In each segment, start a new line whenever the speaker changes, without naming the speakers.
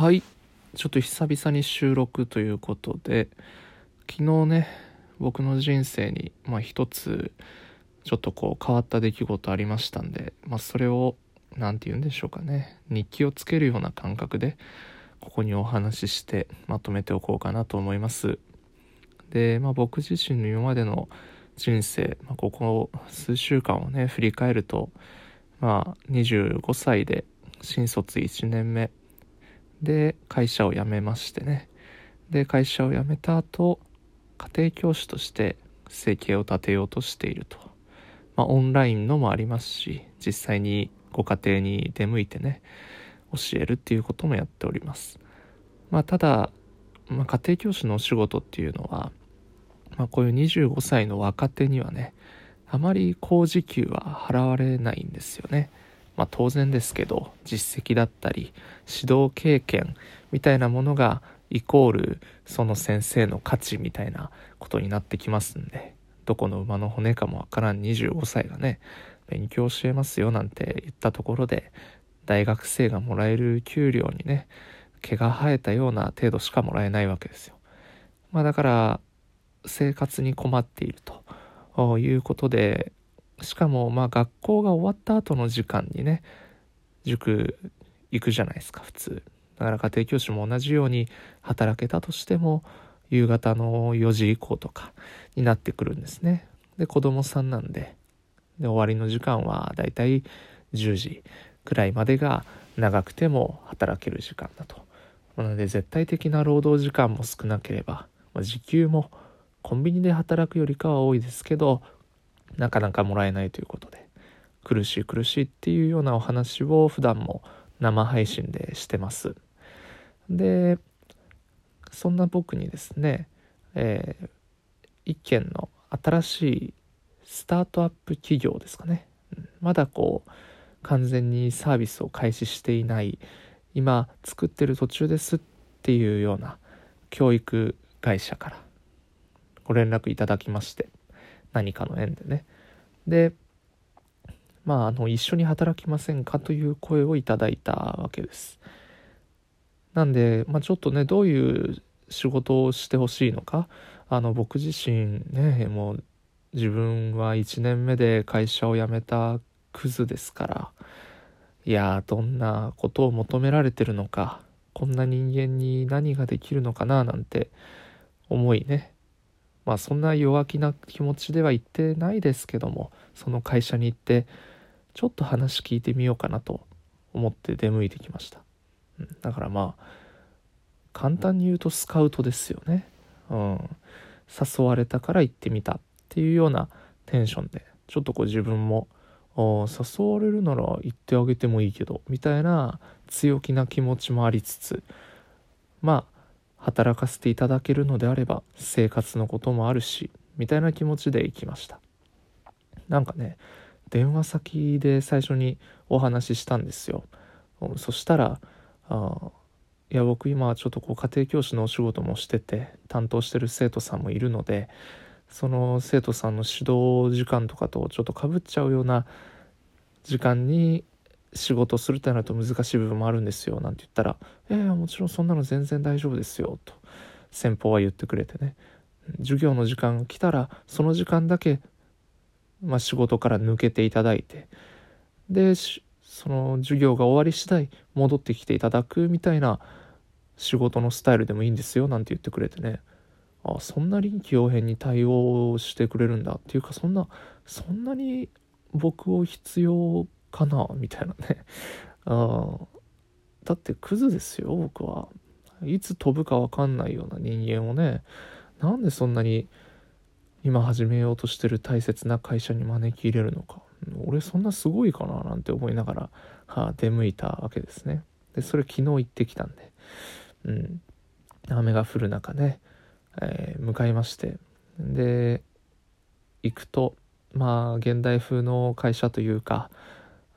はい。ちょっと久々に収録ということで昨日ね僕の人生にまあ一つちょっとこう変わった出来事ありましたんでまあそれを何て言うんでしょうかね。日記をつけるような感覚でここにお話ししてまとめておこうかなと思います。でまあ僕自身の今までの人生、まあ、ここ数週間をね振り返るとまあ25歳で新卒1年目で会社を辞めましてね。で会社を辞めた後家庭教師として生計を立てようとしていると、まあ、オンラインのもありますし実際にご家庭に出向いてね教えるっていうこともやっております。まあただ、まあ、家庭教師のお仕事っていうのは、まあ、こういう25歳の若手にはねあまり高時給は払われないんですよね。まあ、当然ですけど実績だったり指導経験みたいなものがイコールその先生の価値みたいなことになってきますんでどこの馬の骨かもわからん25歳がね勉強教えますよなんて言ったところで大学生がもらえる給料にね毛が生えたような程度しかもらえないわけですよ。まあだから生活に困っているということでしかもまあ学校が終わった後の時間にね塾行くじゃないですか普通。だから家庭教師も同じように働けたとしても夕方の4時以降とかになってくるんですね。で子供さんなんでで終わりの時間はだいたい10時くらいまでが長くても働ける時間だと。なので絶対的な労働時間も少なければ、まあ、時給もコンビニで働くよりかは多いですけどなかなかもらえないということで苦しい苦しいっていうようなお話を普段も生配信でしてます。でそんな僕にですね、えー、一件の新しいスタートアップ企業ですかね。まだこう完全にサービスを開始していない今作ってる途中ですっていうような教育会社からご連絡いただきまして何かの縁でね。でまああの一緒に働きませんかという声をいただいたわけです。なんで、まあ、ちょっとねどういう仕事をしてほしいのか。あの僕自身ねもう自分は1年目で会社を辞めたクズですから。いやどんなことを求められてるのか。こんな人間に何ができるのかななんて思いね。まあそんな弱気な気持ちでは言ってないですけどもその会社に行ってちょっと話聞いてみようかなと思って出向いてきました、うん、だからまあ簡単に言うとスカウトですよね。うん。誘われたから行ってみたっていうようなテンションでちょっとこう自分も誘われるなら行ってあげてもいいけどみたいな強気な気持ちもありつつまあ働かせていただけるのであれば生活のこともあるしみたいな気持ちで行きました。なんかね電話先で最初にお話ししたんですよ。そしたらあいや僕今ちょっとこう家庭教師のお仕事もしてて担当してる生徒さんもいるのでその生徒さんの指導時間とかとちょっとかぶっちゃうような時間に仕事するってなると難しい部分もあるんですよなんて言ったら「えー、もちろんそんなの全然大丈夫ですよ」と先方は言ってくれてね。授業の時間が来たらその時間だけ、まあ、仕事から抜けていただいてでその授業が終わり次第戻ってきていただくみたいな仕事のスタイルでもいいんですよなんて言ってくれてね。あそんな臨機応変に対応してくれるんだっていうかそんなそんなに僕を必要かなみたいなね。あだってクズですよ僕は。いつ飛ぶか分かんないような人間をね。なんでそんなに今始めようとしてる大切な会社に招き入れるのか。俺そんなすごいかななんて思いながら、はあ、出向いたわけですね。でそれ昨日行ってきたんで。うん。雨が降る中ね、えー、向かいまして。で行くとまあ現代風の会社というか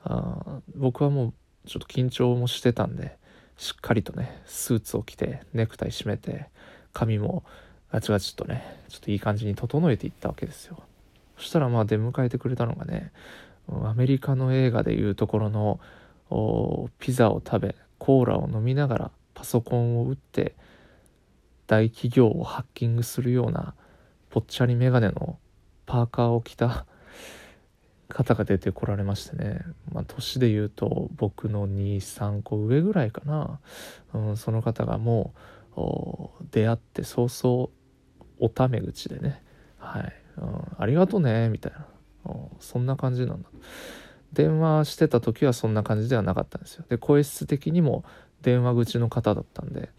あ僕はもうちょっと緊張もしてたんでしっかりとねスーツを着てネクタイ締めて髪もガチガチとねちょっといい感じに整えていったわけですよ。そしたらまあ出迎えてくれたのがねアメリカの映画でいうところのピザを食べコーラを飲みながらパソコンを打って大企業をハッキングするようなぽっちゃり眼鏡のパーカーを着た方が出てこられましてね、まあ、年で言うと僕の23個上ぐらいかな、うん、その方がもう出会って早々おため口でね「はい、うん、ありがとね」みたいな、うん、そんな感じなんだ。電話してた時はそんな感じではなかったんですよ。で声質的にも電話口の方だったんで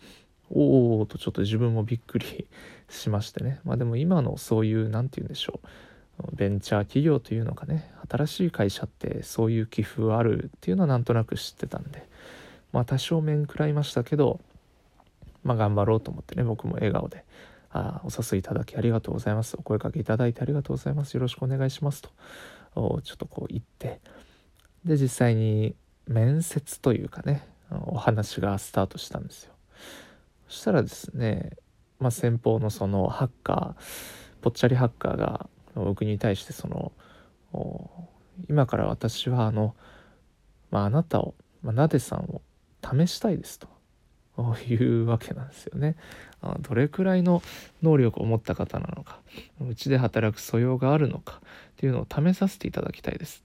おおとちょっと自分もびっくり しましてね。まあでも今のそういう何て言うんでしょう。ベンチャー企業というのかね。新しい会社ってそういう寄付あるっていうのはなんとなく知ってたんでまあ多少面食らいましたけどまあ頑張ろうと思ってね僕も笑顔で「あお誘いいただきありがとうございます。お声かけいただいてありがとうございます。よろしくお願いします」とちょっとこう言ってで実際に面接というかねお話がスタートしたんですよ。そしたらですね、まあ、先方のそのハッカーぽっちゃりハッカーが僕に対してその今から私はあの、まあ、あなたを、まあ、なでさんを試したいですというわけなんですよね。どれくらいの能力を持った方なのかうちで働く素養があるのかっていうのを試させていただきたいです。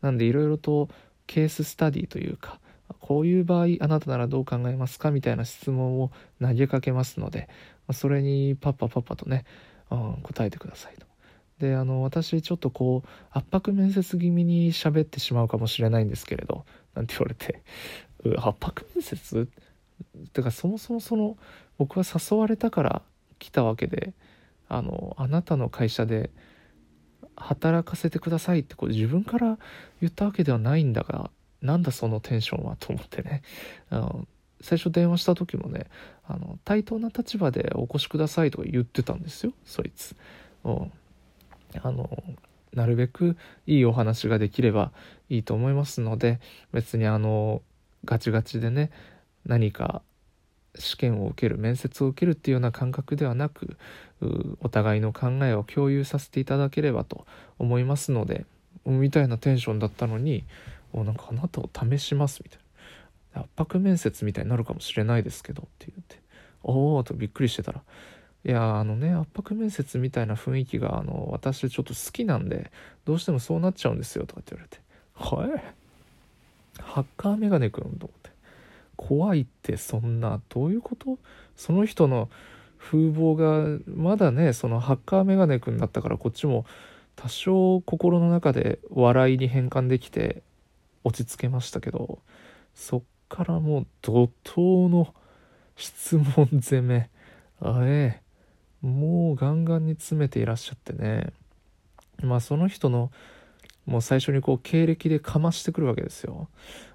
なんでいろいろとケーススタディというかこういう場合あなたならどう考えますか？みたいな質問を投げかけますのでそれにパッパパッパとね、うん、答えてくださいと。であの私ちょっとこう圧迫面接気味に喋ってしまうかもしれないんですけれどなんて言われて。圧迫面接？ってかそもそもその僕は誘われたから来たわけであのあなたの会社で働かせてくださいってこう自分から言ったわけではないんだがなんだそのテンションはと思ってね。あの最初電話した時もねあの対等な立場でお越しくださいとか言ってたんですよそいつ。うん。あのなるべくいいお話ができればいいと思いますので別にあのガチガチでね何か試験を受ける面接を受けるっていうような感覚ではなくお互いの考えを共有させていただければと思いますのでみたいなテンションだったのにおなんかあなたを試しますみたいな。圧迫面接みたいになるかもしれないですけどって言っておおとびっくりしてたらいやあのね圧迫面接みたいな雰囲気があの私ちょっと好きなんでどうしてもそうなっちゃうんですよとかって言われて「はいハッカーメガネくん」と思って。怖いってそんなどういうこと？その人の風貌がまだねそのハッカーメガネくんだったからこっちも多少心の中で笑いに変換できて落ち着けましたけどそっからもう怒涛の質問攻め。あえ。もうガンガンに詰めていらっしゃってね。まあその人のもう最初にこう経歴でかましてくるわけですよ。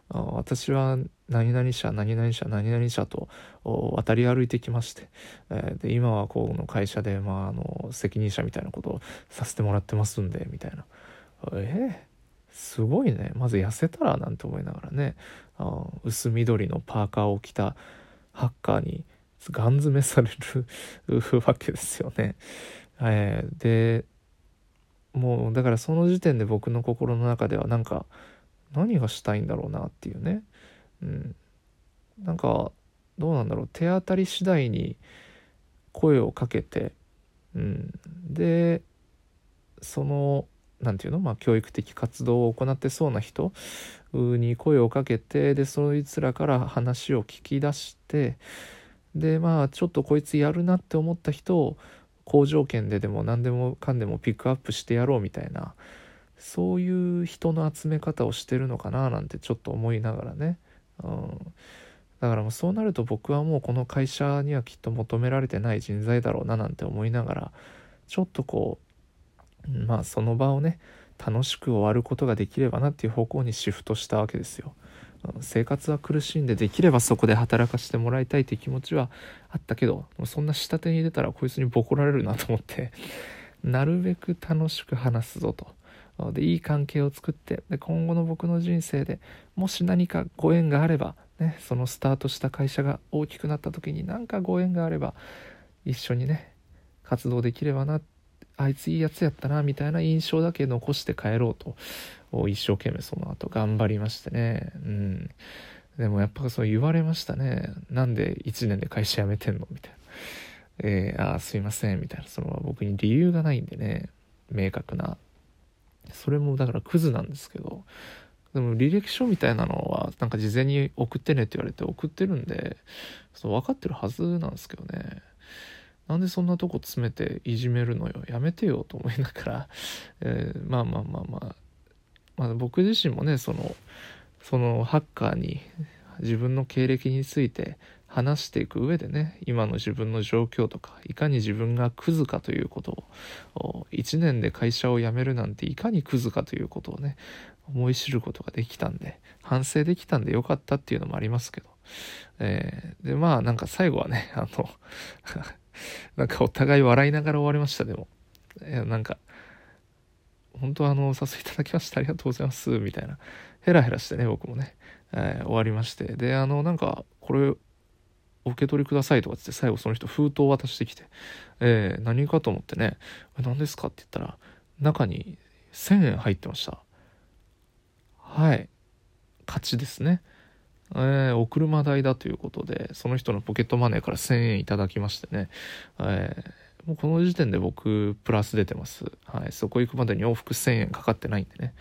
あ私は何々社何々社何々社と渡り歩いてきまして、えー、で今はこの会社で、まあ、あの責任者みたいなことをさせてもらってますんでみたいな。えー、すごいね。まず痩せたらなんて思いながらね。あ薄緑のパーカーを着たハッカーにガン詰めされるわけですよね。えー、でもうだからその時点で僕の心の中ではなんか何がしたいんだろうなっていうね、うん、なんかどうなんだろう。手当たり次第に声をかけて、うん、でその何て言うの、まあ、教育的活動を行ってそうな人に声をかけてでそいつらから話を聞き出してでまあちょっとこいつやるなって思った人を好条件ででも何でもかんでもピックアップしてやろうみたいなそういう人の集め方をしてるのかななんてちょっと思いながらね、うん、だからもうそうなると僕はもうこの会社にはきっと求められてない人材だろうななんて思いながらちょっとこうまあその場をね楽しく終わることができればなっていう方向にシフトしたわけですよ。生活は苦しいんでできればそこで働かせてもらいたいっていう気持ちはあったけどそんな下手に出たらこいつにボコられるなと思って なるべく楽しく話すぞと。でいい関係を作ってで今後の僕の人生でもし何かご縁があれば、ね、そのスタートした会社が大きくなった時に何かご縁があれば一緒にね活動できればなっあいついいやつやったなみたいな印象だけ残して帰ろうと。一生懸命その後頑張りましてね。うん。でもやっぱそう言われましたね。なんで1年で会社辞めてんの？みたいな。えー、あすいません。みたいな。その僕に理由がないんでね。明確な。それもだからクズなんですけど。でも履歴書みたいなのはなんか事前に送ってねって言われて送ってるんでそう分かってるはずなんですけどね。なんでそんなとこ詰めていじめるのよ。やめてよと思いながら、えー、まあまあまあまあ、まあ、僕自身もねそのそのハッカーに自分の経歴について話していく上でね今の自分の状況とかいかに自分がクズかということを1年で会社を辞めるなんていかにクズかということをね思い知ることができたんで反省できたんでよかったっていうのもありますけど、えー、でまあなんか最後はねあの なんかお互い笑いながら終わりましたでも、えー、なんか本当あのお誘いいただきましてありがとうございますみたいな。ヘラヘラしてね僕もね、えー、終わりまして。であのなんかこれお受け取りくださいとかって最後その人封筒を渡してきて、えー、何かと思ってね。何ですかって言ったら中に1000円入ってました。はい。勝ちですね。えー、お車代だということでその人のポケットマネーから1000円いただきましてね、えー、もうこの時点で僕プラス出てます、はい、そこ行くまでに往復1000円かかってないんでね。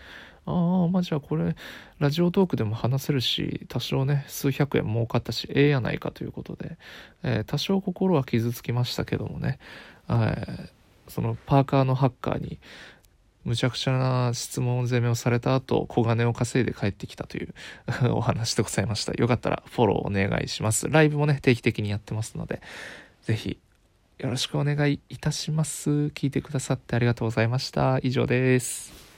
ああまあじゃあこれラジオトークでも話せるし多少ね数百円儲かったしええやないかということで、えー、多少心は傷つきましたけどもね、えー、そのパーカーのハッカーにむちゃくちゃな質問攻めをされた後小金を稼いで帰ってきたという お話でございました。よかったらフォローお願いします。ライブもね定期的にやってますのでぜひよろしくお願いいたします。聞いてくださってありがとうございました。以上です。